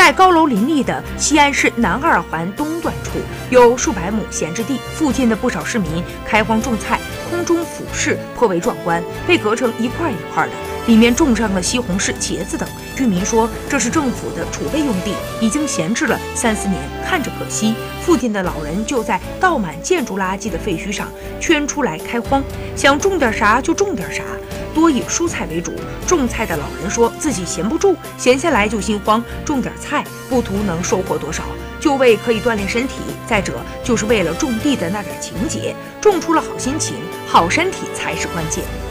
在高楼林立的西安市南二环东段处，有数百亩闲置地，附近的不少市民开荒种菜，空中俯视颇为壮观，被隔成一块一块的，里面种上了西红柿、茄子等。居民说，这是政府的储备用地，已经闲置了三四年，看着可惜。附近的老人就在倒满建筑垃圾的废墟上圈出来开荒，想种点啥就种点啥。多以蔬菜为主，种菜的老人说自己闲不住，闲下来就心慌，种点菜不图能收获多少，就为可以锻炼身体，再者就是为了种地的那点情节，种出了好心情，好身体才是关键。